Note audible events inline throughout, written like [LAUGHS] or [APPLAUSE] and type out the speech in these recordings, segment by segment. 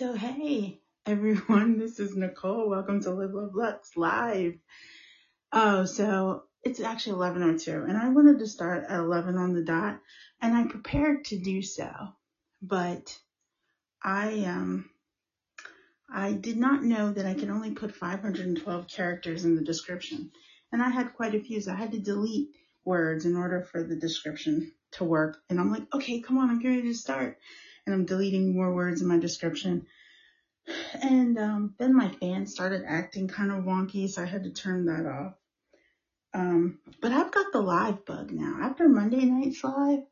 So, hey everyone, [LAUGHS] this is Nicole. Welcome to Live Love Lux live. Oh, so it's actually 11:02 and I wanted to start at 11 on the dot and I prepared to do so. But I um I did not know that I could only put 512 characters in the description. And I had quite a few, so I had to delete words in order for the description to work. And I'm like, okay, come on, I'm ready to start. And I'm deleting more words in my description. And um, then my fan started acting kind of wonky, so I had to turn that off. Um, but I've got the live bug now. After Monday night's live,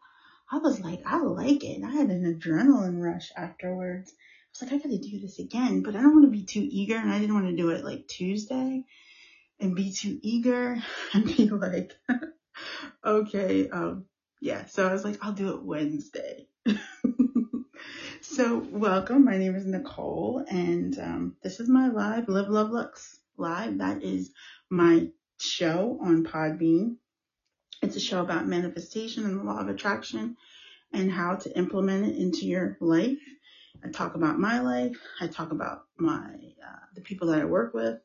I was like, I like it. I had an adrenaline rush afterwards. I was like, I gotta do this again, but I don't want to be too eager, and I didn't want to do it like Tuesday and be too eager [LAUGHS] and be like, [LAUGHS] okay, um, yeah. So I was like, I'll do it Wednesday. [LAUGHS] so welcome. My name is Nicole, and um, this is my live Live Love Lux live. That is my show on Podbean. It's a show about manifestation and the law of attraction and how to implement it into your life. I talk about my life. I talk about my uh, the people that I work with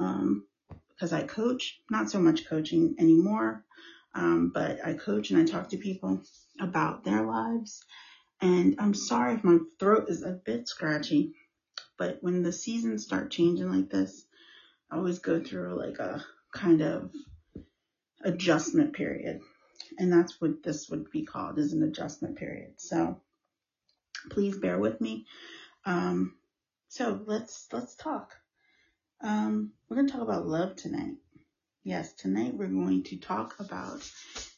um, because I coach. Not so much coaching anymore, um, but I coach and I talk to people about their lives. And I'm sorry if my throat is a bit scratchy, but when the seasons start changing like this, I always go through like a kind of adjustment period. And that's what this would be called is an adjustment period. So please bear with me. Um, so let's let's talk. Um, we're to talk about love tonight. Yes, tonight we're going to talk about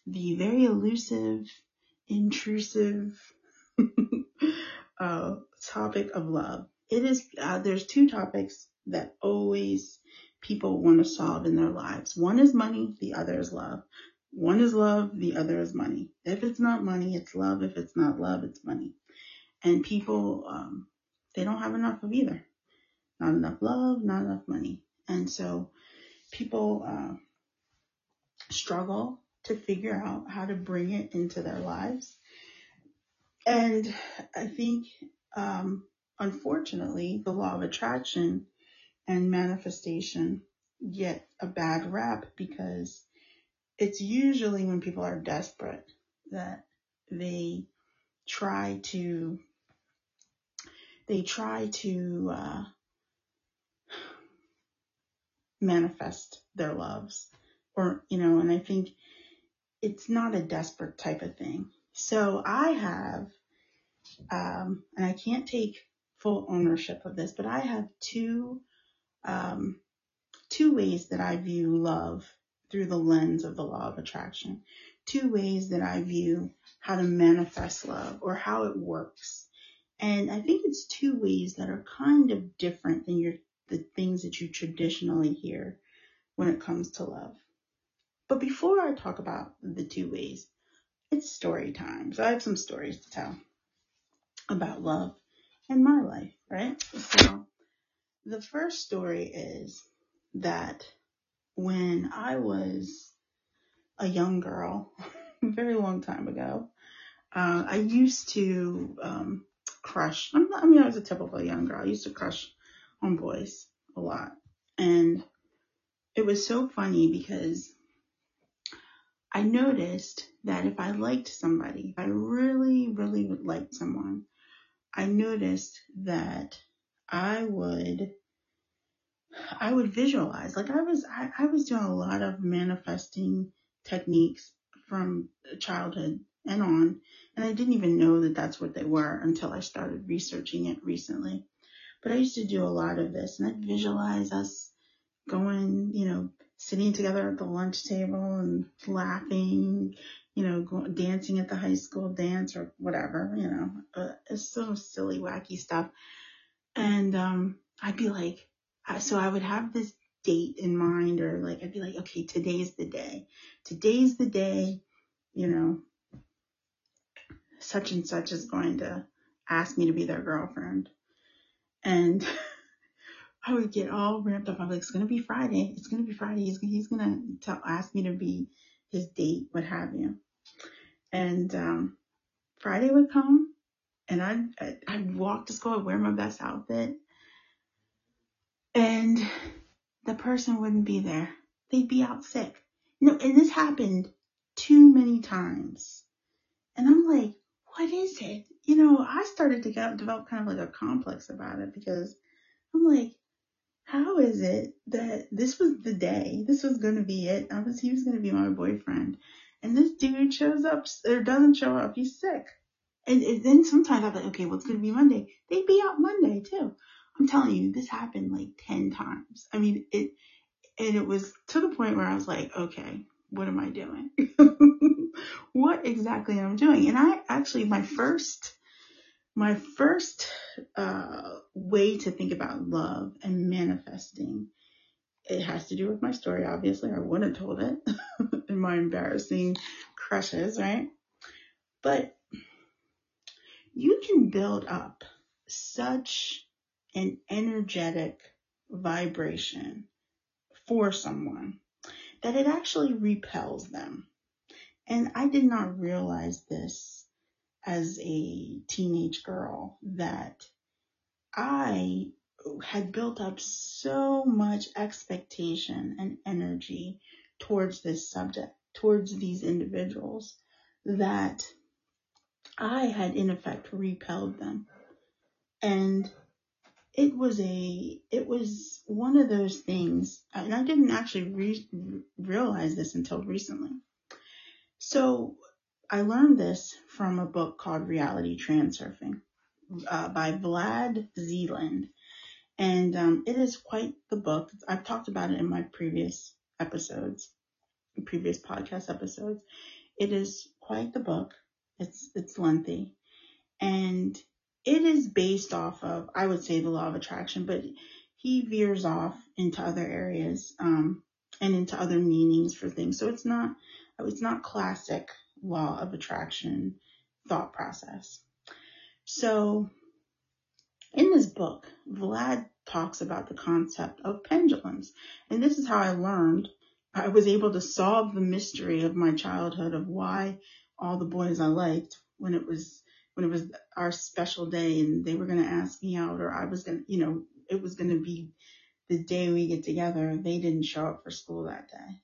the very elusive, intrusive [LAUGHS] uh, topic of love. It is uh, there's two topics that always people want to solve in their lives. One is money, the other is love. One is love, the other is money. If it's not money, it's love. If it's not love, it's money. And people, um, they don't have enough of either. Not enough love, not enough money. And so people uh, struggle to figure out how to bring it into their lives. And I think, um, unfortunately, the law of attraction and manifestation get a bad rap because it's usually when people are desperate that they try to they try to uh, manifest their loves or you know and i think it's not a desperate type of thing so i have um, and i can't take full ownership of this but i have two um, two ways that I view love through the lens of the law of attraction, two ways that I view how to manifest love or how it works. And I think it's two ways that are kind of different than your the things that you traditionally hear when it comes to love. But before I talk about the two ways, it's story time. So I have some stories to tell about love and my life, right? So the first story is that when I was a young girl, a [LAUGHS] very long time ago, uh, I used to um, crush. I mean, I was a typical young girl. I used to crush on boys a lot. And it was so funny because I noticed that if I liked somebody, if I really, really liked someone, I noticed that I would I would visualize. Like I was I, I was doing a lot of manifesting techniques from childhood and on, and I didn't even know that that's what they were until I started researching it recently. But I used to do a lot of this, and I'd visualize us going, you know, sitting together at the lunch table and laughing, you know, going, dancing at the high school dance or whatever, you know, uh, it's so silly, wacky stuff. And um, I'd be like, so I would have this date in mind or like I'd be like, okay, today's the day. Today's the day, you know, such and such is going to ask me to be their girlfriend. And [LAUGHS] I would get all ramped up. I'm like, it's gonna be Friday. It's gonna be Friday. He's he's gonna tell, ask me to be his date, what have you. And um, Friday would come, and I'd, I'd walk to school, I'd wear my best outfit, and the person wouldn't be there. They'd be out sick. You know, and this happened too many times. And I'm like, what is it? You know, I started to get, develop kind of like a complex about it because I'm like, how is it that this was the day, this was going to be it? I was, he was going to be my boyfriend. And this dude shows up or doesn't show up. He's sick. And, and then sometimes I'm like, okay, what's going to be Monday? They'd be out Monday too. I'm telling you, this happened like 10 times. I mean, it, and it was to the point where I was like, okay, what am I doing? [LAUGHS] what exactly am I doing? And I actually, my first, my first, uh, way to think about love and manifesting, it has to do with my story, obviously. I wouldn't have told it [LAUGHS] in my embarrassing crushes, right? But you can build up such an energetic vibration for someone that it actually repels them. And I did not realize this as a teenage girl that I had built up so much expectation and energy towards this subject, towards these individuals, that I had in effect repelled them. And it was a it was one of those things and i didn't actually re- realize this until recently so i learned this from a book called reality transurfing uh, by vlad zeland. And um, it is quite the book. I've talked about it in my previous episodes previous podcast episodes. It is quite the book. It's it's lengthy. And it is based off of, I would say, the law of attraction, but he veers off into other areas um, and into other meanings for things. So it's not, it's not classic law of attraction thought process. So in this book, Vlad talks about the concept of pendulums. And this is how I learned I was able to solve the mystery of my childhood of why all the boys I liked when it was when it was our special day and they were going to ask me out or I was going to, you know, it was going to be the day we get together. They didn't show up for school that day.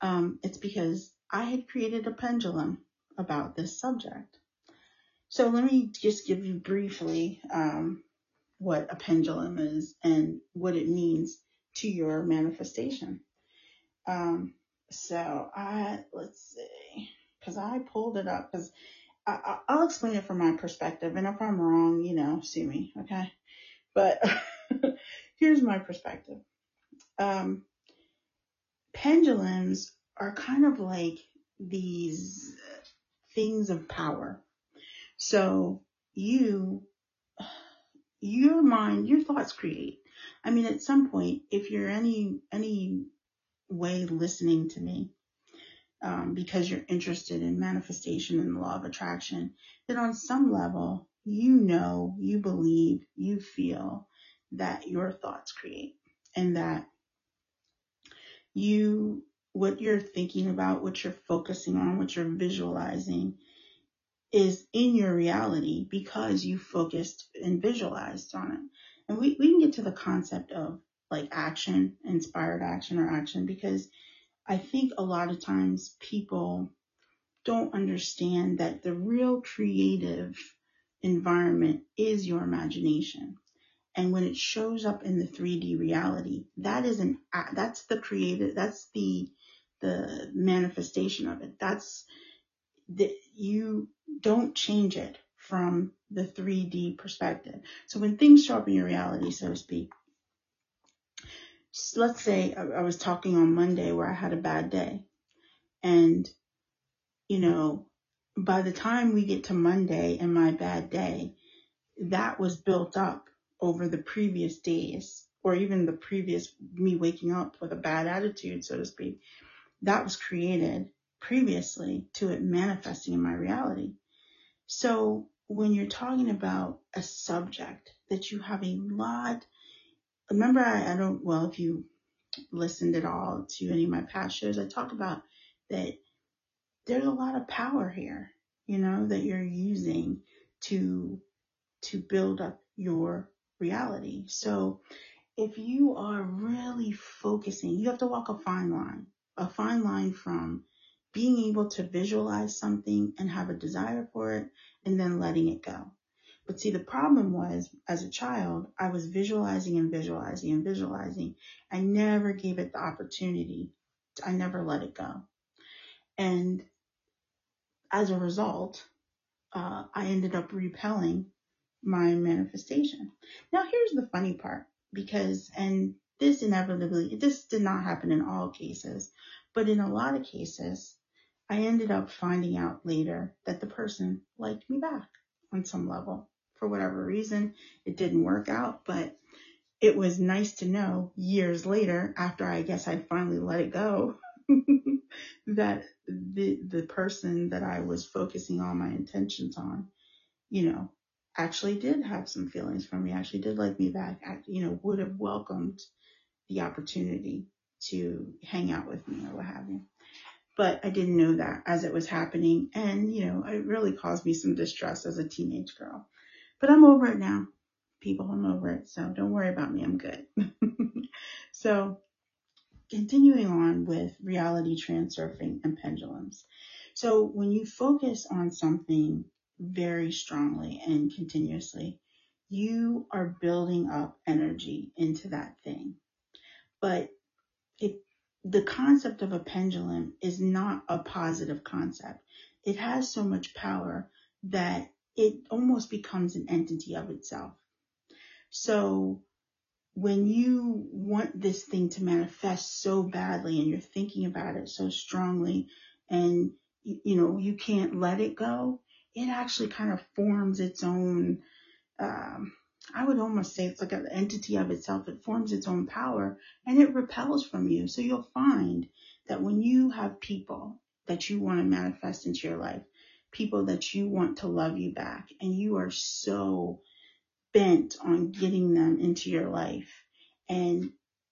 Um, it's because I had created a pendulum about this subject. So let me just give you briefly um, what a pendulum is and what it means to your manifestation. Um, so I let's see, because I pulled it up because I, will explain it from my perspective, and if I'm wrong, you know, sue me, okay? But [LAUGHS] here's my perspective. Um, pendulums are kind of like these things of power. So you, your mind, your thoughts create. I mean, at some point, if you're any any way listening to me, um, because you're interested in manifestation and the law of attraction, then on some level, you know, you believe, you feel that your thoughts create and that you, what you're thinking about, what you're focusing on, what you're visualizing is in your reality because you focused and visualized on it. And we, we can get to the concept of like action, inspired action or action because I think a lot of times people don't understand that the real creative environment is your imagination. And when it shows up in the 3D reality, that is an that's the creative that's the the manifestation of it. That's that you don't change it from the 3D perspective. So when things show up in your reality, so to speak, let's say I was talking on Monday where I had a bad day and, you know, by the time we get to Monday and my bad day, that was built up over the previous days or even the previous me waking up with a bad attitude, so to speak. That was created previously to it manifesting in my reality. So when you're talking about a subject that you have a lot remember I, I don't well if you listened at all to any of my past shows, I talked about that there's a lot of power here, you know, that you're using to to build up your reality. So if you are really focusing, you have to walk a fine line, a fine line from being able to visualize something and have a desire for it and then letting it go. But see, the problem was as a child, I was visualizing and visualizing and visualizing. I never gave it the opportunity. I never let it go. And as a result, uh, I ended up repelling my manifestation. Now, here's the funny part because, and this inevitably, this did not happen in all cases, but in a lot of cases, I ended up finding out later that the person liked me back on some level. For whatever reason, it didn't work out, but it was nice to know years later, after I guess I finally let it go, [LAUGHS] that the the person that I was focusing all my intentions on, you know, actually did have some feelings for me, actually did like me back, you know, would have welcomed the opportunity to hang out with me or what have you. But I didn't know that as it was happening. And, you know, it really caused me some distress as a teenage girl. But I'm over it now. People, I'm over it. So don't worry about me. I'm good. [LAUGHS] so continuing on with reality transurfing and pendulums. So when you focus on something very strongly and continuously, you are building up energy into that thing. But it, the concept of a pendulum is not a positive concept. It has so much power that it almost becomes an entity of itself. So when you want this thing to manifest so badly and you're thinking about it so strongly and you know you can't let it go it actually kind of forms its own um, i would almost say it's like an entity of itself. It forms its own power and it repels from you. So you'll find that when you have people that you want to manifest into your life people that you want to love you back and you are so bent on getting them into your life and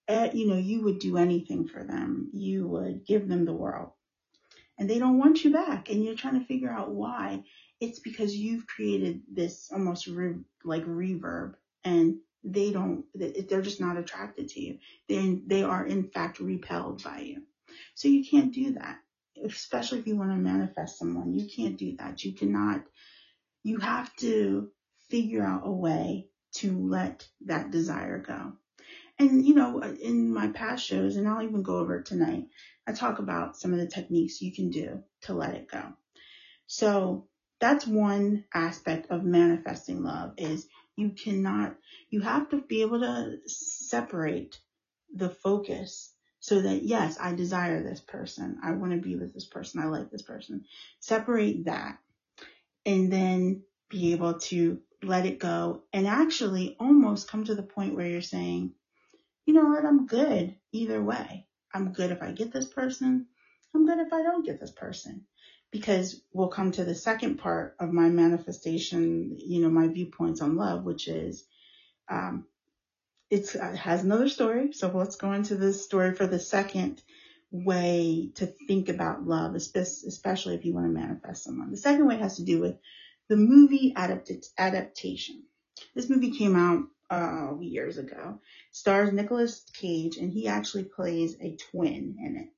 uh, you know you would do anything for them. You would give them the world. And they don't want you back and you're trying to figure out why it's because you've created this almost re- like reverb and they don't they're just not attracted to you they they are in fact repelled by you so you can't do that especially if you want to manifest someone you can't do that you cannot you have to figure out a way to let that desire go. And, you know, in my past shows, and I'll even go over it tonight, I talk about some of the techniques you can do to let it go. So that's one aspect of manifesting love is you cannot, you have to be able to separate the focus so that yes, I desire this person. I want to be with this person. I like this person. Separate that and then be able to let it go and actually almost come to the point where you're saying, you know what, I'm good either way. I'm good if I get this person. I'm good if I don't get this person. Because we'll come to the second part of my manifestation, you know, my viewpoints on love, which is, um, it has another story. So let's go into this story for the second way to think about love, especially if you want to manifest someone. The second way has to do with the movie adapt- adaptation. This movie came out uh, years ago. Stars Nicolas Cage, and he actually plays a twin in it.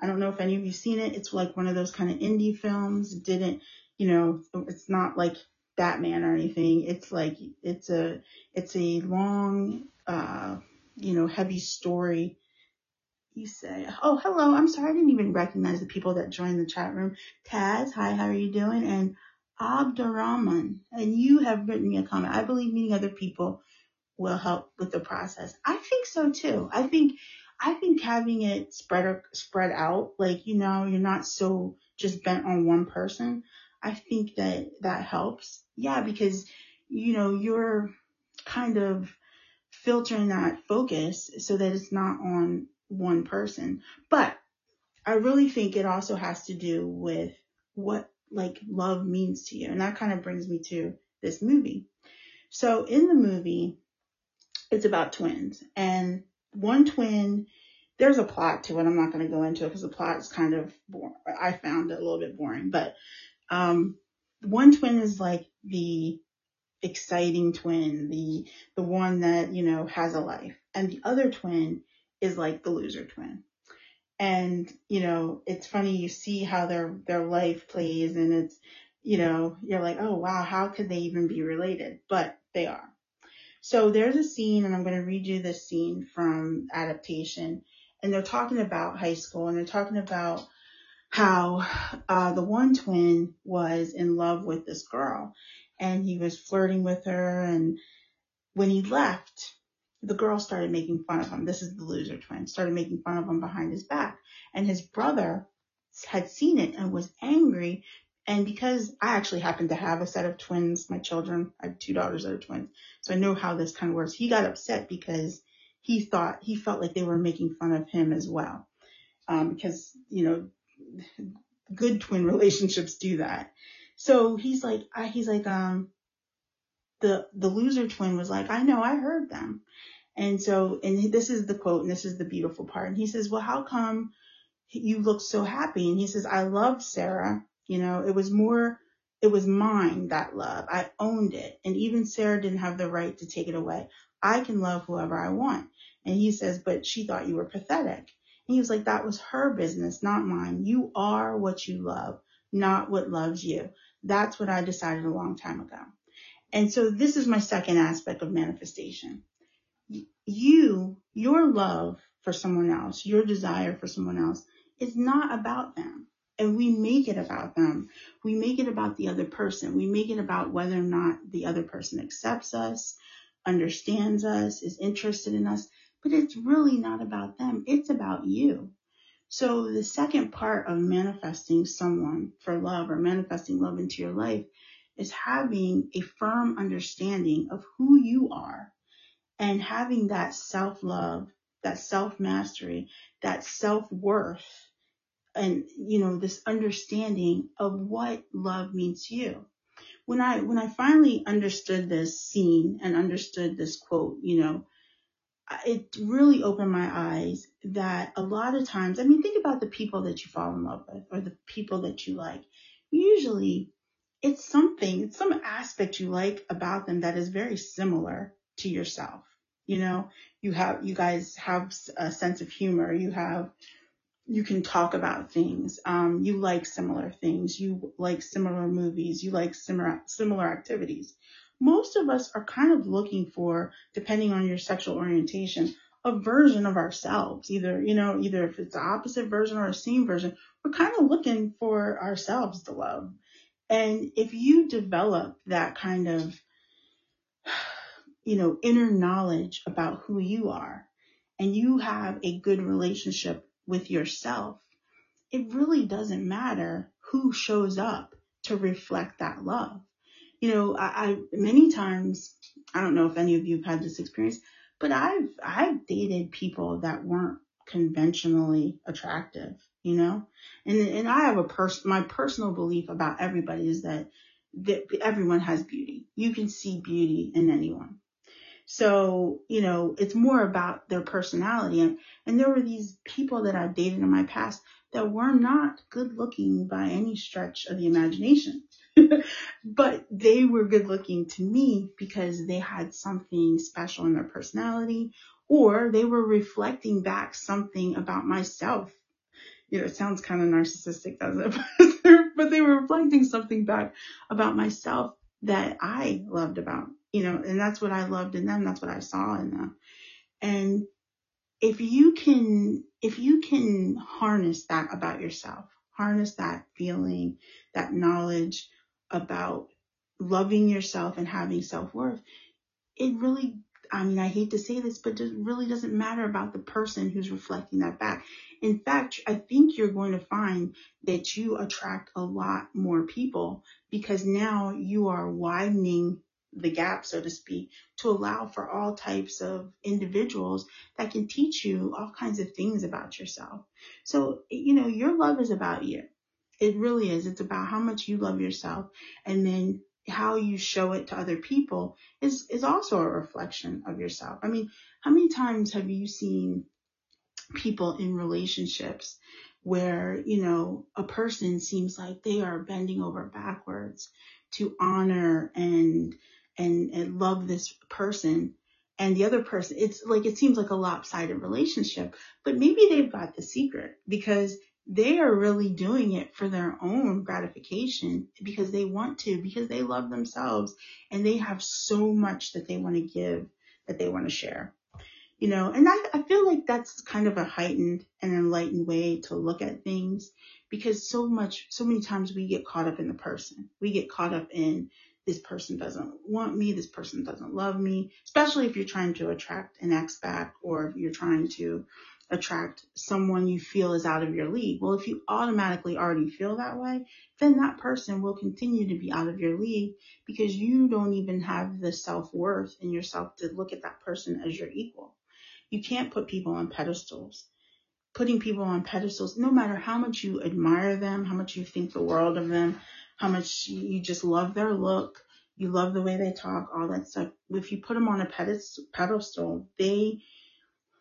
I don't know if any of you have seen it. It's like one of those kind of indie films. It didn't, you know, it's not like Batman or anything. It's like it's a it's a long, uh, you know, heavy story. You say, oh hello, I'm sorry, I didn't even recognize the people that joined the chat room. Taz, hi, how are you doing? And Abdurrahman, and you have written me a comment. I believe meeting other people will help with the process. I think so too. I think I think having it spread spread out, like you know, you're not so just bent on one person. I think that that helps. Yeah, because you know you're kind of filtering that focus so that it's not on one person. But I really think it also has to do with what like love means to you. And that kind of brings me to this movie. So in the movie, it's about twins and one twin, there's a plot to it. I'm not going to go into it because the plot is kind of boring. I found it a little bit boring, but, um, one twin is like the exciting twin, the the one that, you know, has a life. And the other twin is like the loser twin. And, you know, it's funny you see how their their life plays and it's, you know, you're like, "Oh, wow, how could they even be related?" But they are. So there's a scene and I'm going to read you this scene from adaptation and they're talking about high school and they're talking about how uh, the one twin was in love with this girl and he was flirting with her. And when he left, the girl started making fun of him. This is the loser twin, started making fun of him behind his back. And his brother had seen it and was angry. And because I actually happen to have a set of twins, my children, I have two daughters that are twins. So I know how this kind of works. He got upset because he thought, he felt like they were making fun of him as well. Um, because, you know, good twin [LAUGHS] relationships do that. So he's like, I, he's like, um, the, the loser twin was like, I know, I heard them. And so, and this is the quote, and this is the beautiful part. And he says, well, how come you look so happy? And he says, I loved Sarah. You know, it was more, it was mine, that love. I owned it. And even Sarah didn't have the right to take it away. I can love whoever I want. And he says, but she thought you were pathetic. And he was like, that was her business, not mine. You are what you love, not what loves you. That's what I decided a long time ago. And so this is my second aspect of manifestation. You, your love for someone else, your desire for someone else is not about them. And we make it about them. We make it about the other person. We make it about whether or not the other person accepts us, understands us, is interested in us but it's really not about them. It's about you. So the second part of manifesting someone for love or manifesting love into your life is having a firm understanding of who you are and having that self love, that self mastery, that self worth, and you know, this understanding of what love means to you. When I, when I finally understood this scene and understood this quote, you know, it really opened my eyes that a lot of times, I mean, think about the people that you fall in love with or the people that you like. Usually it's something, it's some aspect you like about them that is very similar to yourself. You know, you have, you guys have a sense of humor. You have, you can talk about things. Um, you like similar things. You like similar movies. You like similar, similar activities most of us are kind of looking for, depending on your sexual orientation, a version of ourselves. Either, you know, either if it's the opposite version or a same version, we're kind of looking for ourselves to love. And if you develop that kind of, you know, inner knowledge about who you are and you have a good relationship with yourself, it really doesn't matter who shows up to reflect that love you know, I, I many times, I don't know if any of you have had this experience, but I've, I've dated people that weren't conventionally attractive, you know, and, and I have a person, my personal belief about everybody is that, that everyone has beauty. You can see beauty in anyone. So, you know, it's more about their personality. And, and there were these people that I've dated in my past that were not good looking by any stretch of the imagination. [LAUGHS] but they were good looking to me because they had something special in their personality or they were reflecting back something about myself. You know, it sounds kind of narcissistic, doesn't it? [LAUGHS] but they were reflecting something back about myself that I loved about, you know, and that's what I loved in them. That's what I saw in them. And if you can, if you can harness that about yourself, harness that feeling, that knowledge, about loving yourself and having self-worth, it really, I mean, I hate to say this, but it really doesn't matter about the person who's reflecting that back. In fact, I think you're going to find that you attract a lot more people because now you are widening the gap, so to speak, to allow for all types of individuals that can teach you all kinds of things about yourself. So, you know, your love is about you. It really is. It's about how much you love yourself and then how you show it to other people is, is also a reflection of yourself. I mean, how many times have you seen people in relationships where, you know, a person seems like they are bending over backwards to honor and and and love this person and the other person. It's like it seems like a lopsided relationship but maybe they've got the secret because they are really doing it for their own gratification because they want to because they love themselves and they have so much that they want to give that they want to share. You know and I, I feel like that's kind of a heightened and enlightened way to look at things because so much so many times we get caught up in the person. We get caught up in this person doesn't want me this person doesn't love me especially if you're trying to attract an ex back or if you're trying to attract someone you feel is out of your league well if you automatically already feel that way then that person will continue to be out of your league because you don't even have the self-worth in yourself to look at that person as your equal you can't put people on pedestals. Putting people on pedestals, no matter how much you admire them, how much you think the world of them, how much you just love their look, you love the way they talk, all that stuff. If you put them on a pedestal, they,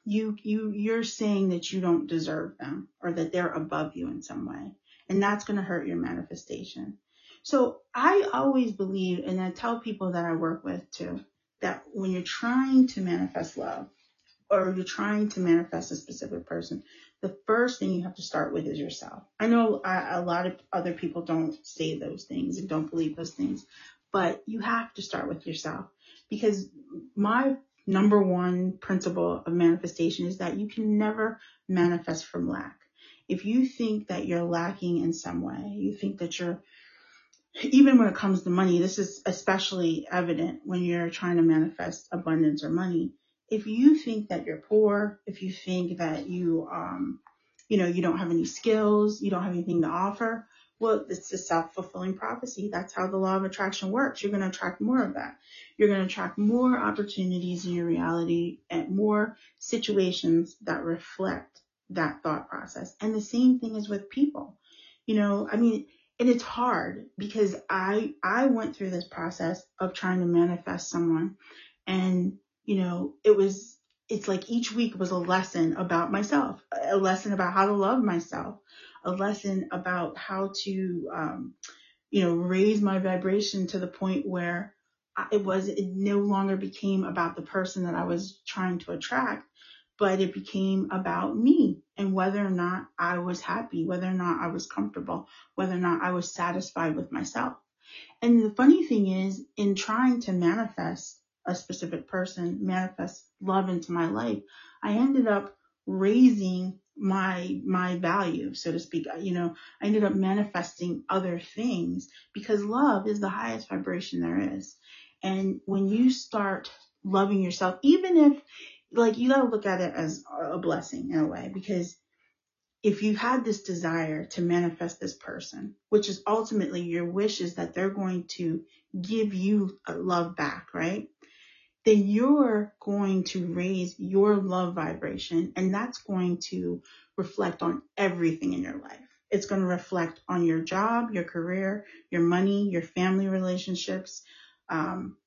you, you, you're saying that you don't deserve them or that they're above you in some way. And that's going to hurt your manifestation. So I always believe, and I tell people that I work with too, that when you're trying to manifest love, or you're trying to manifest a specific person, the first thing you have to start with is yourself. I know I, a lot of other people don't say those things and don't believe those things, but you have to start with yourself because my number one principle of manifestation is that you can never manifest from lack. If you think that you're lacking in some way, you think that you're even when it comes to money, this is especially evident when you're trying to manifest abundance or money if you think that you're poor, if you think that you, um, you know, you don't have any skills, you don't have anything to offer, well, it's a self-fulfilling prophecy. That's how the law of attraction works. You're going to attract more of that. You're going to attract more opportunities in your reality and more situations that reflect that thought process. And the same thing is with people. You know, I mean, and it's hard because I I went through this process of trying to manifest someone and you know, it was, it's like each week was a lesson about myself, a lesson about how to love myself, a lesson about how to, um, you know, raise my vibration to the point where it was, it no longer became about the person that I was trying to attract, but it became about me and whether or not I was happy, whether or not I was comfortable, whether or not I was satisfied with myself. And the funny thing is, in trying to manifest a specific person manifest love into my life, I ended up raising my my value, so to speak. You know, I ended up manifesting other things because love is the highest vibration there is. And when you start loving yourself, even if like you gotta look at it as a blessing in a way, because if you had this desire to manifest this person, which is ultimately your wish is that they're going to give you love back, right? Then you're going to raise your love vibration and that's going to reflect on everything in your life. It's going to reflect on your job, your career, your money, your family relationships, um,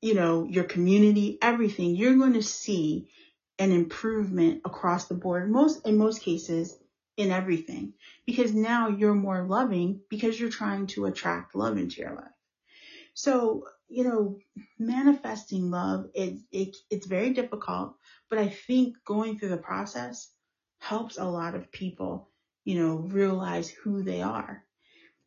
you know, your community, everything. You're going to see an improvement across the board. Most, in most cases, in everything because now you're more loving because you're trying to attract love into your life. So you know, manifesting love, it, it, it's very difficult, but I think going through the process helps a lot of people, you know, realize who they are.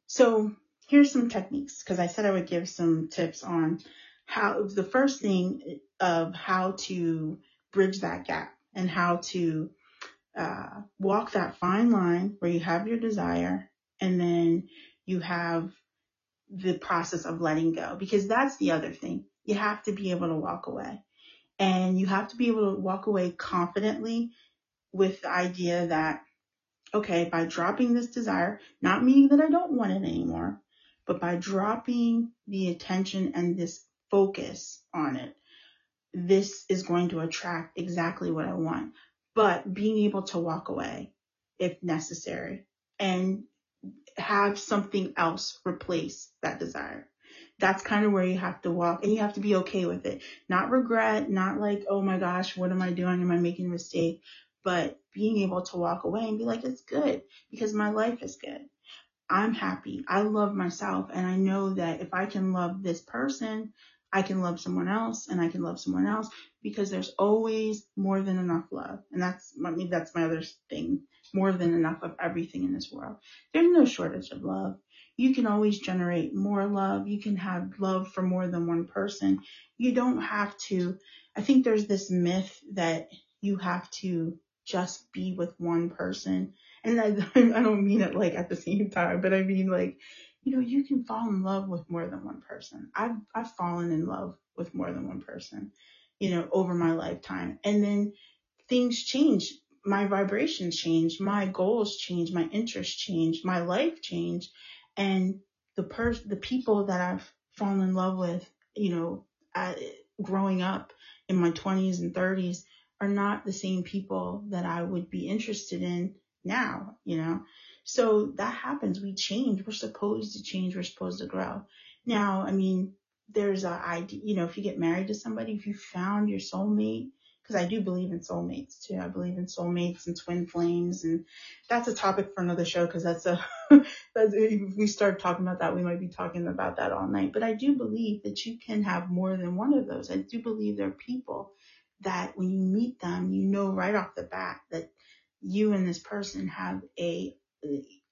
So here's some techniques because I said I would give some tips on how the first thing of how to bridge that gap and how to uh, walk that fine line where you have your desire and then you have the process of letting go because that's the other thing. You have to be able to walk away and you have to be able to walk away confidently with the idea that, okay, by dropping this desire, not meaning that I don't want it anymore, but by dropping the attention and this focus on it, this is going to attract exactly what I want. But being able to walk away if necessary and have something else replace that desire. That's kind of where you have to walk and you have to be okay with it. Not regret, not like, oh my gosh, what am I doing? Am I making a mistake? But being able to walk away and be like, it's good because my life is good. I'm happy. I love myself and I know that if I can love this person, I can love someone else and I can love someone else because there's always more than enough love. And that's, I mean, that's my other thing. More than enough of everything in this world. There's no shortage of love. You can always generate more love. You can have love for more than one person. You don't have to, I think there's this myth that you have to just be with one person. And I, [LAUGHS] I don't mean it like at the same time, but I mean like, you know, you can fall in love with more than one person. I've, I've fallen in love with more than one person, you know, over my lifetime. And then things change. My vibrations change. My goals change. My interests change. My life change. And the person, the people that I've fallen in love with, you know, at, growing up in my 20s and 30s are not the same people that I would be interested in now, you know. So that happens. We change. We're supposed to change. We're supposed to grow. Now, I mean, there's a idea, you know, if you get married to somebody, if you found your soulmate, because I do believe in soulmates too. I believe in soulmates and twin flames, and that's a topic for another show because that's a [LAUGHS] that's, if we start talking about that, we might be talking about that all night. But I do believe that you can have more than one of those. I do believe there are people that when you meet them, you know right off the bat that you and this person have a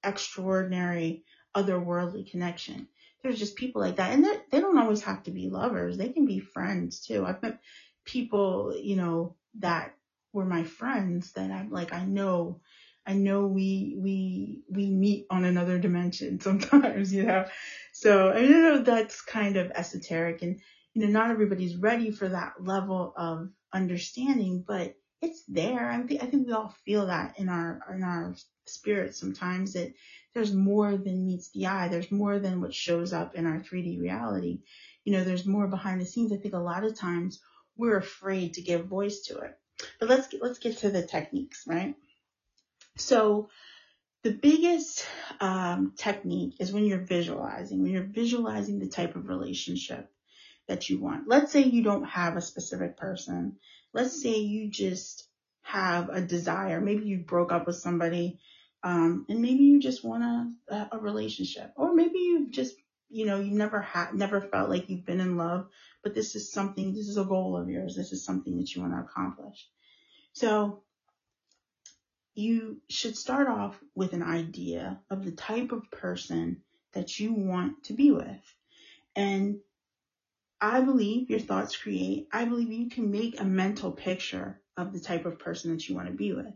extraordinary otherworldly connection. There's just people like that. And they don't always have to be lovers. They can be friends too. I've met people, you know, that were my friends that I'm like, I know, I know we, we, we meet on another dimension [LAUGHS] sometimes, you know? So, I know that's kind of esoteric and, you know, not everybody's ready for that level of understanding, but it's there. I think, I think we all feel that in our, in our spirit sometimes that there's more than meets the eye. There's more than what shows up in our 3D reality. You know, there's more behind the scenes. I think a lot of times we're afraid to give voice to it. But let's get, let's get to the techniques, right? So the biggest um, technique is when you're visualizing, when you're visualizing the type of relationship that you want. Let's say you don't have a specific person. Let's say you just have a desire. Maybe you broke up with somebody, um, and maybe you just want a, a relationship, or maybe you've just, you know, you never had, never felt like you've been in love, but this is something, this is a goal of yours. This is something that you want to accomplish. So you should start off with an idea of the type of person that you want to be with. And I believe your thoughts create. I believe you can make a mental picture of the type of person that you want to be with.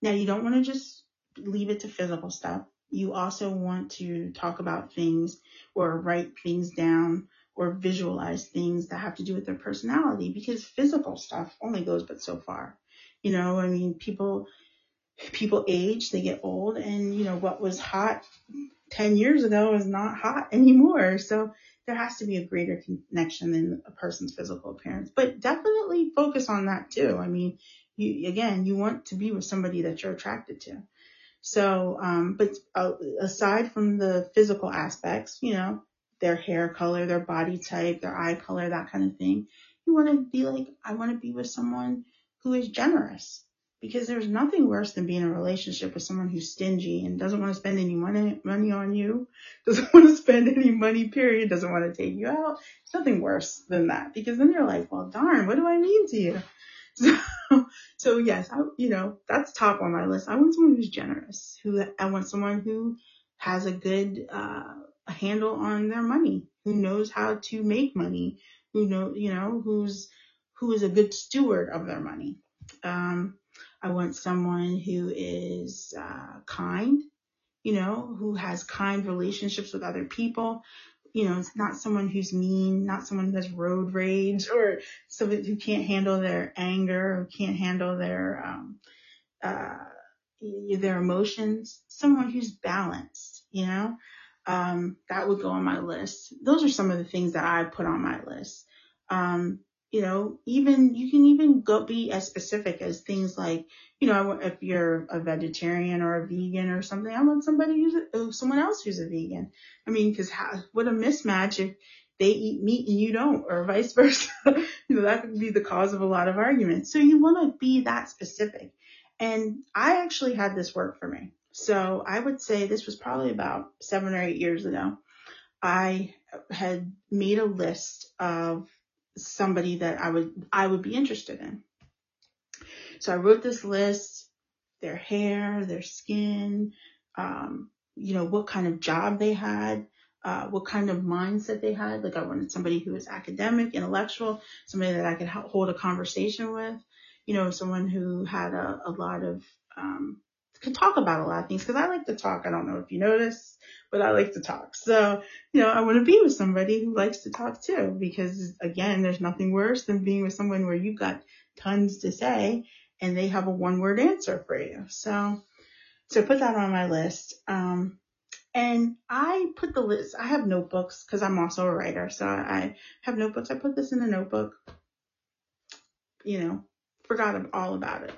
Now, you don't want to just leave it to physical stuff. You also want to talk about things or write things down or visualize things that have to do with their personality because physical stuff only goes but so far. You know, I mean, people, people age, they get old and you know, what was hot 10 years ago is not hot [LAUGHS] anymore. So there has to be a greater connection than a person's physical appearance, but definitely focus on that too. I mean, you, again, you want to be with somebody that you're attracted to. So, um, but uh, aside from the physical aspects, you know, their hair color, their body type, their eye color, that kind of thing, you want to be like, I want to be with someone who is generous because there's nothing worse than being in a relationship with someone who's stingy and doesn't want to spend any money money on you, [LAUGHS] doesn't want to spend any money, period, doesn't want to take you out. There's nothing worse than that because then you're like, well, darn, what do I mean to you? [LAUGHS] So, so yes, I, you know, that's top on my list. I want someone who's generous, who I want someone who has a good uh, handle on their money, who knows how to make money, who know, you know, who's who is a good steward of their money. Um, I want someone who is uh, kind, you know, who has kind relationships with other people. You know, it's not someone who's mean, not someone who has road rage or someone who can't handle their anger or can't handle their, um, uh, their emotions. Someone who's balanced, you know, um, that would go on my list. Those are some of the things that I put on my list. Um, you know, even you can even go be as specific as things like, you know, if you're a vegetarian or a vegan or something, I want somebody who's someone else who's a vegan. I mean, because what a mismatch if they eat meat and you don't, or vice [LAUGHS] versa. you know, that could be the cause of a lot of arguments. So you want to be that specific. And I actually had this work for me. So I would say this was probably about seven or eight years ago. I had made a list of somebody that I would, I would be interested in. So I wrote this list, their hair, their skin, um, you know, what kind of job they had, uh, what kind of mindset they had. Like I wanted somebody who was academic, intellectual, somebody that I could hold a conversation with, you know, someone who had a, a lot of, um, could talk about a lot of things because I like to talk. I don't know if you notice, but I like to talk. So, you know, I want to be with somebody who likes to talk too, because again, there's nothing worse than being with someone where you've got tons to say and they have a one word answer for you. So, so put that on my list. Um, and I put the list, I have notebooks because I'm also a writer. So I have notebooks. I put this in a notebook, you know, forgot all about it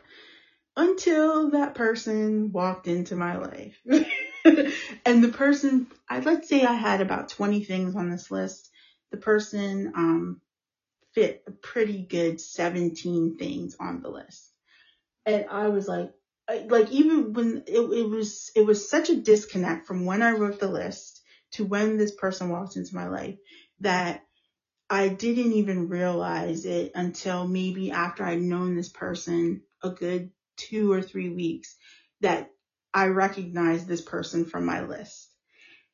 until that person walked into my life. [LAUGHS] and the person, I let's say I had about 20 things on this list. The person um, fit a pretty good 17 things on the list. And I was like, like even when it, it was, it was such a disconnect from when I wrote the list to when this person walked into my life that I didn't even realize it until maybe after I'd known this person a good two or three weeks that I recognized this person from my list.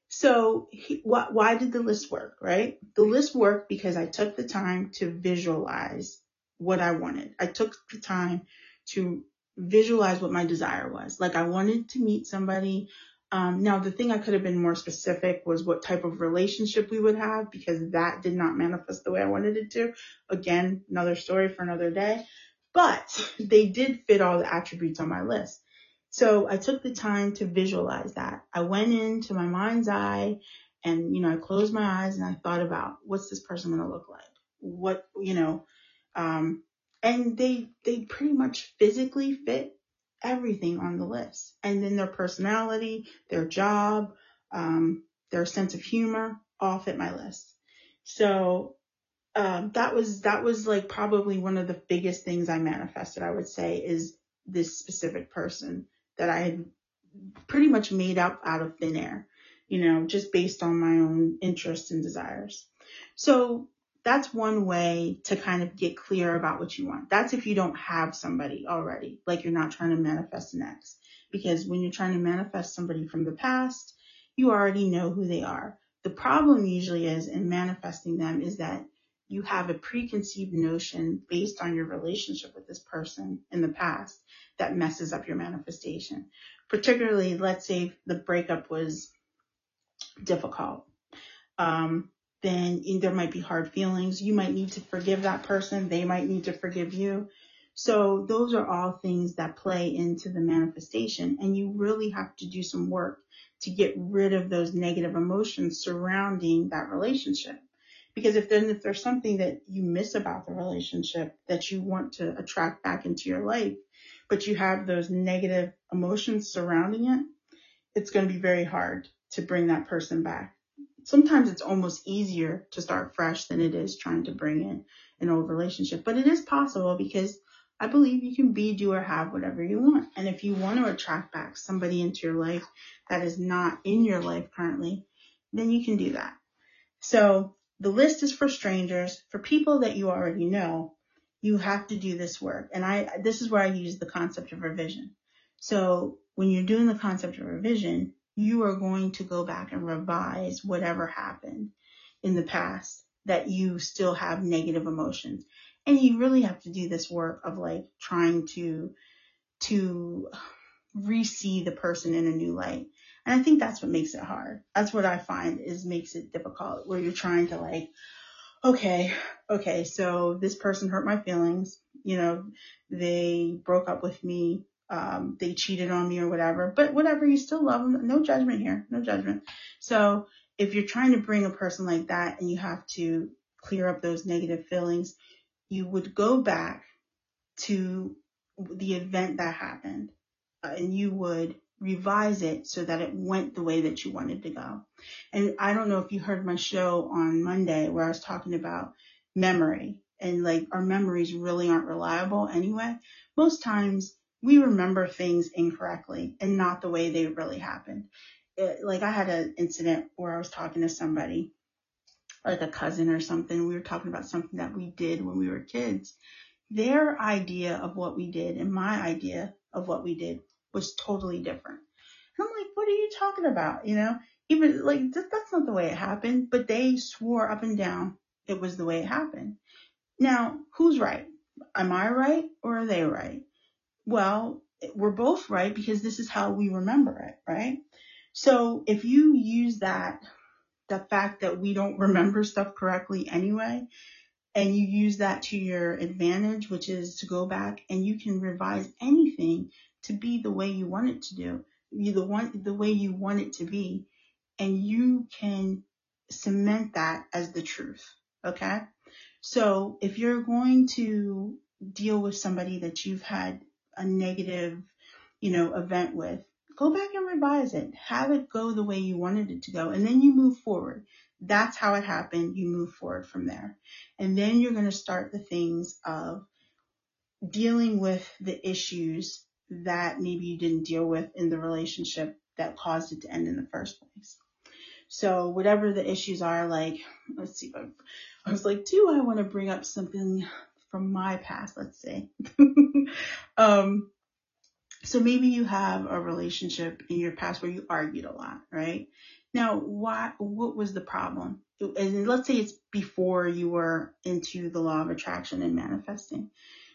So he, wh- why did the list work, right? The list worked because I took the time to visualize what I wanted. I took the time to visualize what my desire was. Like I wanted to meet somebody. Um, now the thing I could have been more specific was what type of relationship we would have because that did not manifest the way I wanted it to. Again, another story for another day, but they did fit all the attributes on my list. So I took the time to visualize that. I went into my mind's eye and, you know, I closed my eyes and I thought about what's this person going to look like? What, you know, um, and they, they pretty much physically fit everything on the list. And then their personality, their job, um, their sense of humor all fit my list. So, um, that was, that was like probably one of the biggest things I manifested, I would say, is this specific person that I had pretty much made up out of thin air, you know, just based on my own interests and desires. So that's one way to kind of get clear about what you want. That's if you don't have somebody already, like you're not trying to manifest an ex. Because when you're trying to manifest somebody from the past, you already know who they are. The problem usually is in manifesting them is that you have a preconceived notion based on your relationship with this person in the past that messes up your manifestation. Particularly, let's say the breakup was difficult. Um, then there might be hard feelings. You might need to forgive that person. They might need to forgive you. So those are all things that play into the manifestation and you really have to do some work to get rid of those negative emotions surrounding that relationship. Because if then if there's something that you miss about the relationship that you want to attract back into your life, but you have those negative emotions surrounding it, it's going to be very hard to bring that person back. Sometimes it's almost easier to start fresh than it is trying to bring in an old relationship, but it is possible because I believe you can be, do, or have whatever you want. And if you want to attract back somebody into your life that is not in your life currently, then you can do that. So the list is for strangers, for people that you already know. You have to do this work. And I, this is where I use the concept of revision. So when you're doing the concept of revision, you are going to go back and revise whatever happened in the past that you still have negative emotions. And you really have to do this work of like trying to, to re-see the person in a new light. And I think that's what makes it hard. That's what I find is makes it difficult where you're trying to like, okay, okay, so this person hurt my feelings. You know, they broke up with me. Um, they cheated on me or whatever, but whatever, you still love them. No judgment here. No judgment. So if you're trying to bring a person like that and you have to clear up those negative feelings, you would go back to the event that happened uh, and you would revise it so that it went the way that you wanted to go. And I don't know if you heard my show on Monday where I was talking about memory and like our memories really aren't reliable anyway. Most times we remember things incorrectly and not the way they really happened. It, like I had an incident where I was talking to somebody, like a cousin or something. We were talking about something that we did when we were kids. Their idea of what we did and my idea of what we did was totally different. And I'm like, what are you talking about? You know, even like that's not the way it happened, but they swore up and down it was the way it happened. Now, who's right? Am I right or are they right? Well, we're both right because this is how we remember it, right? So if you use that, the fact that we don't remember stuff correctly anyway, and you use that to your advantage, which is to go back and you can revise anything to be the way you want it to do, you the one the way you want it to be, and you can cement that as the truth. Okay. So if you're going to deal with somebody that you've had a negative, you know, event with, go back and revise it. Have it go the way you wanted it to go. And then you move forward. That's how it happened. You move forward from there. And then you're going to start the things of dealing with the issues that maybe you didn't deal with in the relationship that caused it to end in the first place. So whatever the issues are, like, let's see, I, was like, do I want to bring up something from my past? Let's say, [LAUGHS] um, so maybe you have a relationship in your past where you argued a lot, right? Now, why, what was the problem? And let's say it's before you were into the law of attraction and manifesting.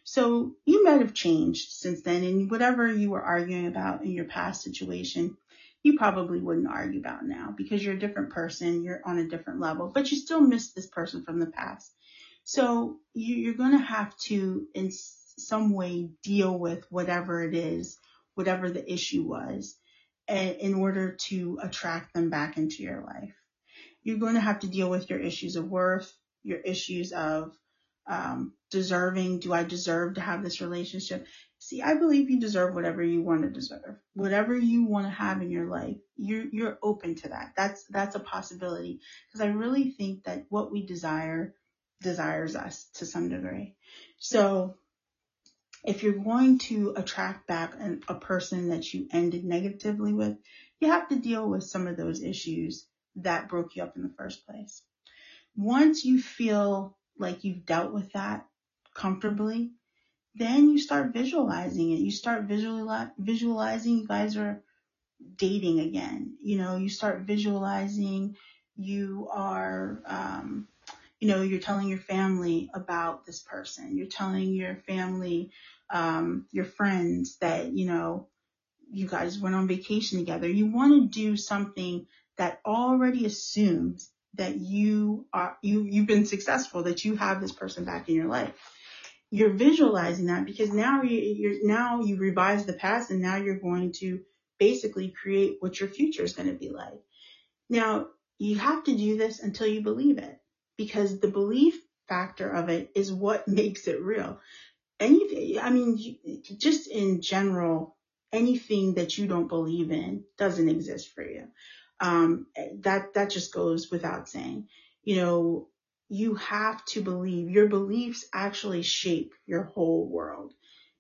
So you might have changed since then and whatever you were arguing about in your past situation, you probably wouldn't argue about now because you're a different person. You're on a different level, but you still miss this person from the past. So you, are going to have to, in some way deal with whatever it is, whatever the issue was, in order to attract them back into your life. You're going to have to deal with your issues of worth, your issues of um, deserving. Do I deserve to have this relationship? See, I believe you deserve whatever you want to deserve, whatever you want to have in your life. You're you're open to that. That's that's a possibility because I really think that what we desire desires us to some degree. So if you're going to attract back an, a person that you ended negatively with, you have to deal with some of those issues that broke you up in the first place. Once you feel like you've dealt with that comfortably, then you start visualizing it. You start visualizing you guys are dating again. You know, you start visualizing you are um, you know, you're telling your family about this person. You're telling your family, um, your friends that, you know, you guys went on vacation together. You want to do something that already assumes that you are, you, you've been successful, that you have this person back in your life. You're visualizing that because now you, you're, now you revise the past and now you're going to basically create what your future is going to be like. Now, you have to do this until you believe it because the belief factor of it is what [LAUGHS] makes it real. Anything, I mean, just in general, anything that you don't believe in doesn't exist for you. Um, that, that just goes without saying. You know, you have to believe your beliefs actually shape your whole world.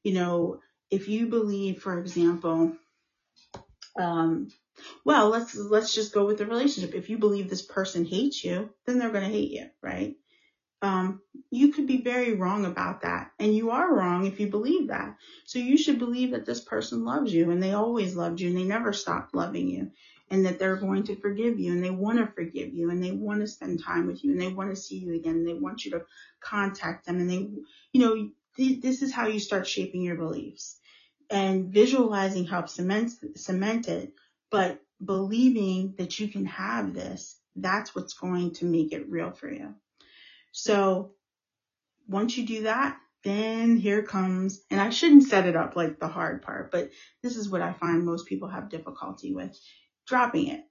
You know, if you believe, for example, um, well, let's let's just go with the relationship. If you believe this person hates you, then they're going to hate you, right? Um, you could be very wrong about that, and you are wrong if you believe that. So you should believe that this person loves you, and they always loved you, and they never stopped loving you, and that they're going to forgive you, and they want to forgive you, and they want to spend time with you, and they want to see you again, and they want you to contact them, and they, you know, th- this is how you start shaping your beliefs, and visualizing helps cement cement it but believing that you can have this, that's what's going to make it real for you. So once you do that, then here comes, and I shouldn't set it up like the hard part, but this is what I find most people have difficulty with dropping it,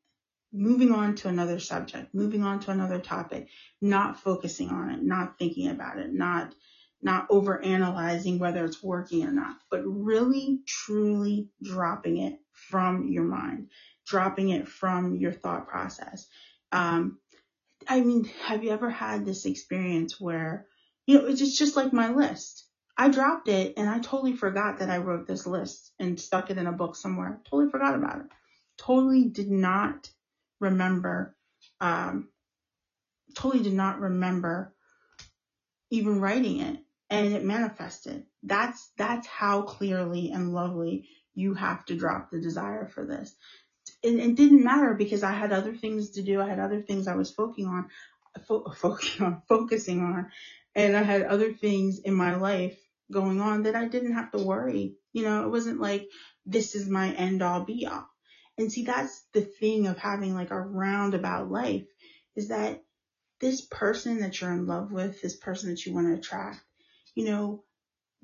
moving on to another subject, moving on to another topic, not focusing on it, not thinking about it, not not over analyzing whether it's working or not, but really truly dropping it from your mind, dropping it from your thought process. Um, I mean, have you ever had this experience where, you know, it's just like my list. I dropped it and I totally forgot that I wrote this list and stuck it in a book somewhere. Totally forgot about it. Totally did not remember, um, totally did not remember even writing it and it manifested. That's, that's how clearly and lovely you have to drop the desire for this. And it didn't matter because I had other things to do. I had other things I was focusing on, fo- [LAUGHS] focusing on, focusing on, and I had other things in my life going on that I didn't have to worry. You know, it wasn't like this is my end all be all. And see, that's the thing of having like a roundabout life is that this person that you're in love with, this person that you want to attract, you know,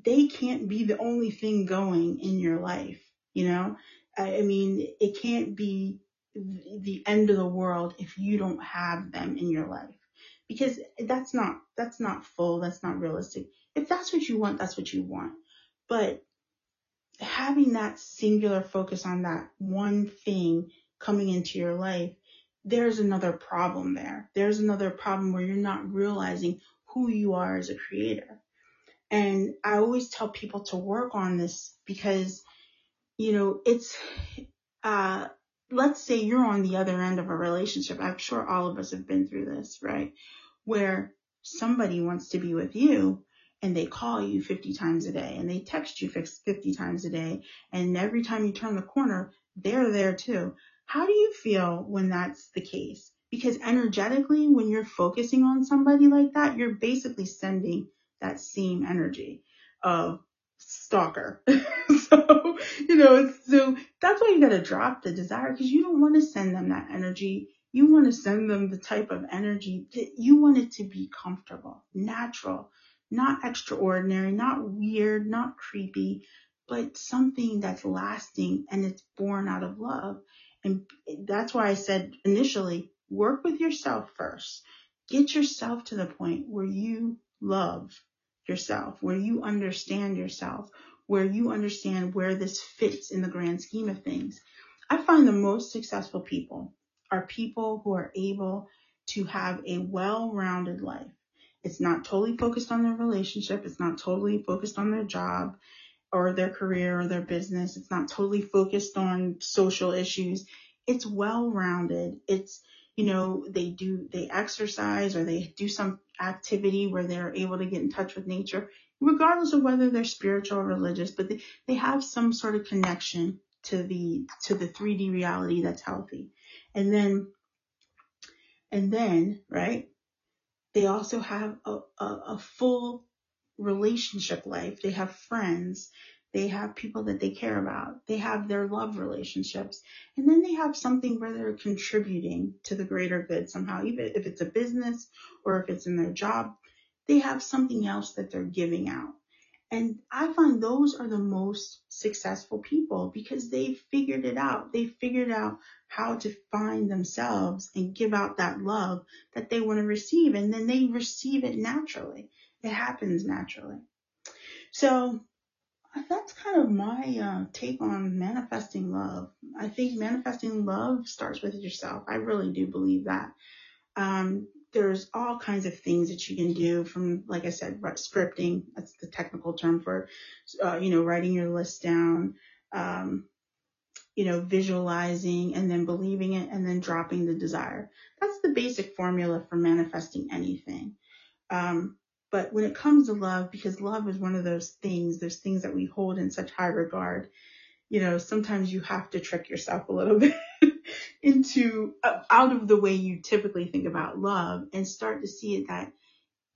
they can't be the only thing going in your life. You know, I mean, it can't be the end of the world if you don't have them in your life because that's not, that's not full. That's not realistic. If that's what you want, that's what you want. But having that singular focus on that one thing coming into your life, there's another problem there. There's another problem where you're not realizing who you are as a creator. And I always tell people to work on this because, you know, it's, uh, let's say you're on the other end of a relationship. I'm sure all of us have been through this, right? Where somebody wants to be with you, and they call you 50 times a day and they text you 50 times a day and every time you turn the corner, they're there too. How do you feel when that's the case? Because energetically, when you're focusing on somebody like that, you're basically sending that same energy of stalker. [LAUGHS] so, you know, so that's why you gotta drop the desire because you don't want to send them that energy. You want to send them the type of energy that you want it to be comfortable, natural, not extraordinary, not weird, not creepy, but something that's lasting and it's born out of love. And that's why I said initially, work with yourself first. Get yourself to the point where you love yourself, where you understand yourself, where you understand where this fits in the grand scheme of things. I find the most successful people are people who are able to have a well-rounded life it's not totally focused on their relationship. It's not totally focused on their job or their career or their business. It's not totally focused on social issues. It's well rounded. It's, you know, they do, they exercise or they do some activity where they're able to get in touch with nature, regardless of whether they're spiritual or religious, but they, they have some sort of connection to the, to the 3D reality that's healthy. And then, and then, right? They also have a, a, a full relationship life. They have friends. They have people that they care about. They have their love relationships. And then they have something where they're contributing to the greater good somehow, even if it's a business or if it's in their job, they have something else that they're giving out. And I find those are the most successful people because they figured it out. They figured out how to find themselves and give out that love that they want to receive. And then they receive it naturally. It happens naturally. So that's kind of my uh, take on manifesting love. I think manifesting love starts with yourself. I really do believe that. Um, there's all kinds of things that you can do from, like I said, scripting. That's the technical term for, uh, you know, writing your list down, um, you know, visualizing and then believing it and then dropping the desire. That's the basic formula for manifesting anything. Um, but when it comes to love, because love is one of those things, there's things that we hold in such high regard. You know, sometimes you have to trick yourself a little [LAUGHS] bit into uh, out of the way you typically think about love and start to see it that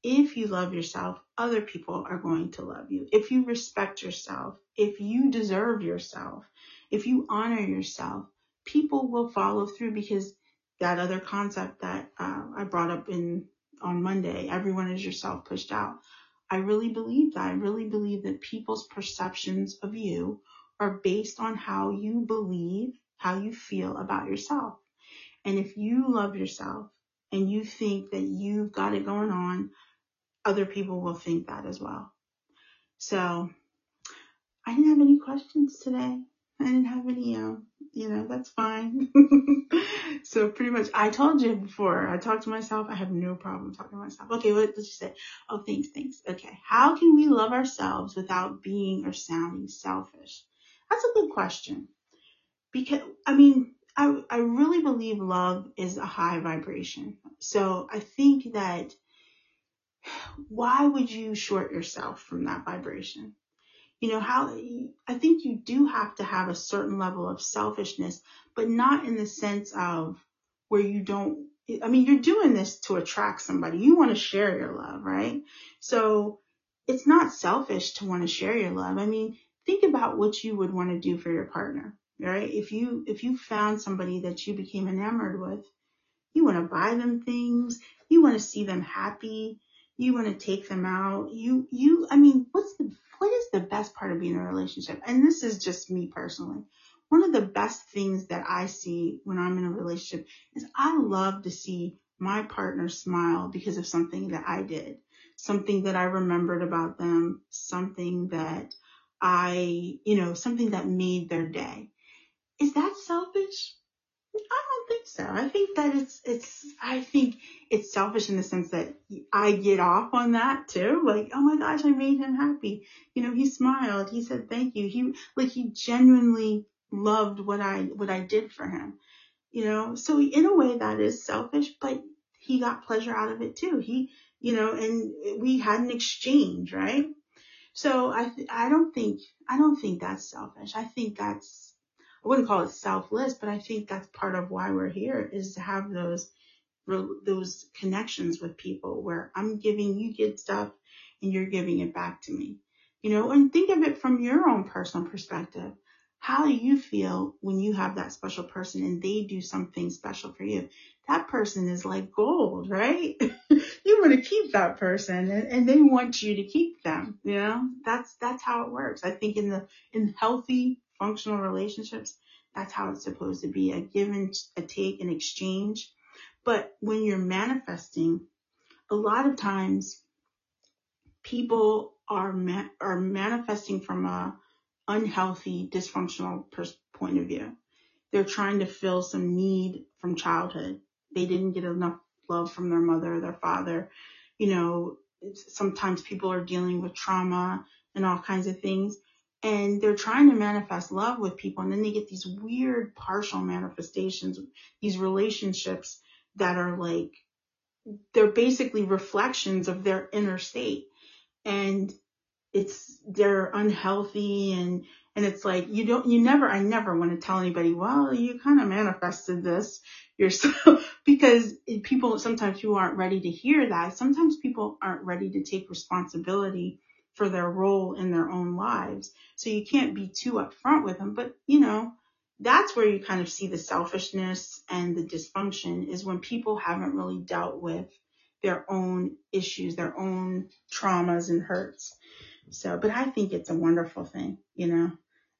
if you love yourself, other people are going to love you. If you respect yourself, if you deserve yourself, if you honor yourself, people will follow through because that other concept that uh, I brought up in on Monday, everyone is yourself pushed out. I really believe that. I really believe that people's perceptions of you are based on how you believe how you feel about yourself. And if you love yourself and you think that you've got it going on, other people will think that as well. So I didn't have any questions today. I didn't have any, uh, you know, that's fine. [LAUGHS] so pretty much, I told you before, I talked to myself. I have no problem talking to myself. Okay, what did you say? Oh, thanks, thanks. Okay. How can we love ourselves without being or sounding selfish? That's a good question. Because, I mean, I, I really believe love is a high vibration. So I think that why would you short yourself from that vibration? You know, how I think you do have to have a certain level of selfishness, but not in the sense of where you don't, I mean, you're doing this to attract somebody. You want to share your love, right? So it's not selfish to want to share your love. I mean, think about what you would want to do for your partner, right? If you, if you found somebody that you became enamored with, you want to buy them things. You want to see them happy. You want to take them out. You, you, I mean, what's the, what is the best part of being in a relationship? And this is just me personally. One of the best things that I see when I'm in a relationship is I love to see my partner smile because of something that I did, something that I remembered about them, something that I, you know, something that made their day. Is that selfish? I don't think so. I think that it's, it's, I think it's selfish in the sense that I get off on that too. Like, oh my gosh, I made him happy. You know, he smiled. He said thank you. He, like, he genuinely loved what I, what I did for him. You know, so in a way that is selfish, but he got pleasure out of it too. He, you know, and we had an exchange, right? So I, I don't think, I don't think that's selfish. I think that's, I wouldn't call it selfless, but I think that's part of why we're here is to have those those connections with people where I'm giving you good stuff and you're giving it back to me. You know, and think of it from your own personal perspective. How do you feel when you have that special person and they do something special for you? That person is like gold, right? [LAUGHS] you want to keep that person and, and they want you to keep them. You know, that's, that's how it works. I think in the, in healthy functional relationships, that's how it's supposed to be a give and a take and exchange. But when you're manifesting, a lot of times people are ma- are manifesting from a unhealthy, dysfunctional pers- point of view. They're trying to fill some need from childhood. They didn't get enough love from their mother, their father. You know, sometimes people are dealing with trauma and all kinds of things and they're trying to manifest love with people and then they get these weird partial manifestations these relationships that are like they're basically reflections of their inner state. And it's they're unhealthy and and it's like you don't you never I never want to tell anybody well you kind of manifested this yourself. [LAUGHS] Because people sometimes people aren't ready to hear that. Sometimes people aren't ready to take responsibility for their role in their own lives. So you can't be too upfront with them, but you know, that's where you kind of see the selfishness and the dysfunction is when people haven't really dealt with their own issues, their own traumas and hurts. So, but I think it's a wonderful thing, you know.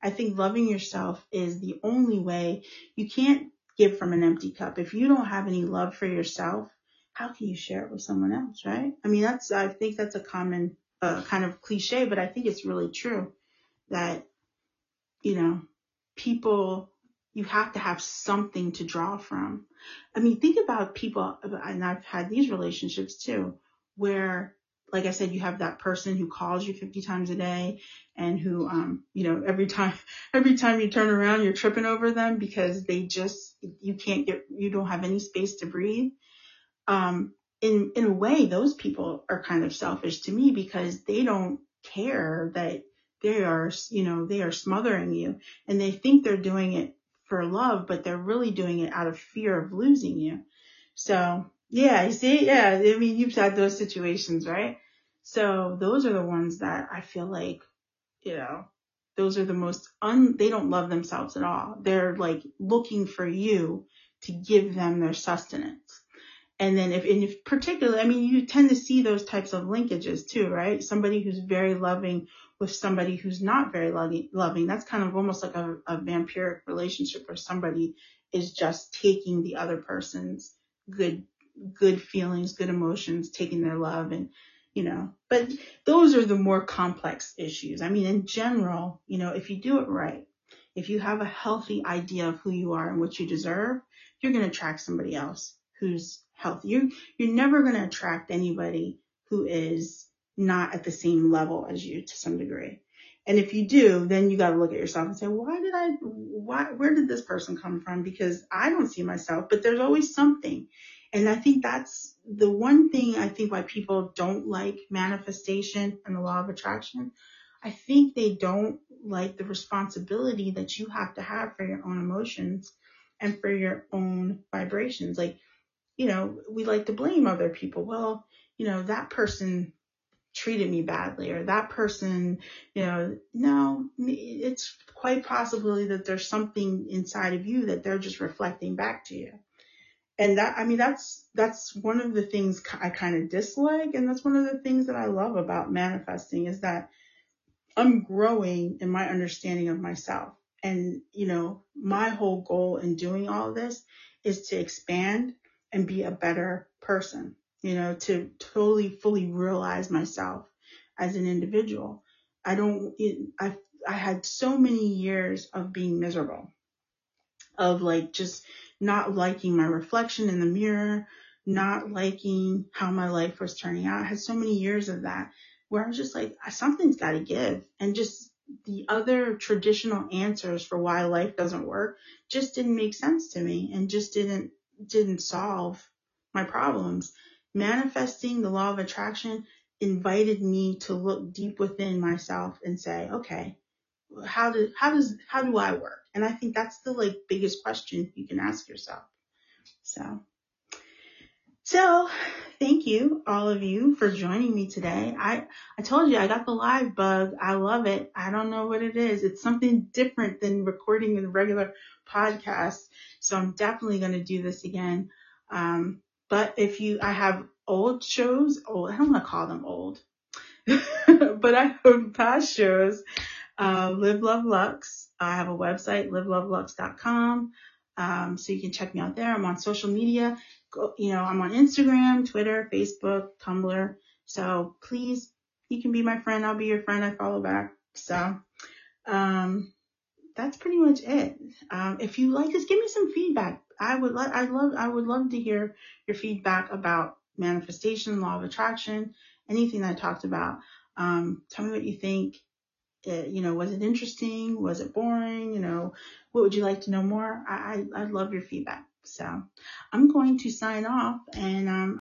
I think loving yourself is the only way you can't give from an empty cup. If you don't have any love for yourself, how can you share it with someone else, right? I mean, that's, I think that's a common a kind of cliche, but I think it's really true that, you know, people, you have to have something to draw from. I mean, think about people, and I've had these relationships too, where, like I said, you have that person who calls you 50 times a day and who, um, you know, every time, [LAUGHS] every time you turn around, you're tripping over them because they just, you can't get, you don't have any space to breathe. Um, in in a way those people are kind of selfish to me because they don't care that they are you know they are smothering you. And they think they're doing it for love but they're really doing it out of fear of losing you. So yeah you see? Yeah i mean you've had those situations right? So those are the ones that i feel like you know those are the most un they don't love themselves at all. They're like looking for you to give them their sustenance and then if, in particular, I mean, you tend to see those types of linkages too, right? Somebody who's very loving with somebody who's not very loving. That's kind of almost like a, a vampiric relationship where somebody is just taking the other person's good, good feelings, good emotions, taking their love and, you know, but those are the more complex issues. I mean, in general, you know, if you do it right, if you have a healthy idea of who you are and what you deserve, you're going to attract somebody else who's healthy. You, you're never going to attract anybody who is not at the same level as you to some degree. And if you do, then you got to look at yourself and say, why did I, why, where did this person come from? Because I don't see myself, but there's always something. And I think that's the one thing I think why people don't like manifestation and the law of attraction. I think they don't like the responsibility that you have to have for your own emotions and for your own vibrations. Like, you know, we like to blame other people. Well, you know, that person treated me badly or that person, you know, no, it's quite possibly that there's something inside of you that they're just reflecting back to you. And that, I mean, that's, that's one of the things I kind of dislike. And that's one of the things that I love about manifesting is that I'm growing in my understanding of myself. And, you know, my whole goal in doing all this is to expand and be a better person you know, to totally fully realize myself as an individual. I don't, I, I had so many years of being miserable, of like just not liking my reflection in the mirror, not liking how my life was turning out. I had so many years of that where I was just like, something's got to give. And just the other traditional answers for why life doesn't work just didn't make sense to me and just didn't, didn't solve my problems manifesting the law of attraction invited me to look deep within myself and say, okay, how do, how does, how do I work? And I think that's the like biggest question you can ask yourself. So, so thank you all of you for joining me today. I, I told you I got the live bug. I love it. I don't know what it is. It's something different than recording a regular podcast. So I'm definitely going to do this again. Um, but if you, I have old shows, old, I don't want to call them old, [LAUGHS] but I have past shows, uh, Live Love Lux. I have a website, livelovelux.com. Um, so you can check me out there. I'm on social media. You know, I'm on Instagram, Twitter, Facebook, Tumblr. So please, you can be my friend. I'll be your friend. I follow back. So, um, that's pretty much it. Um, if you like this, give me some feedback. I would love, I'd love, I would love to hear your feedback about manifestation, law of attraction, anything that I talked about. Um, tell me what you think. It, uh, you know, was it interesting? Was it boring? You know, what would you like to know more? I, I, I'd love your feedback. So I'm going to sign off and, um,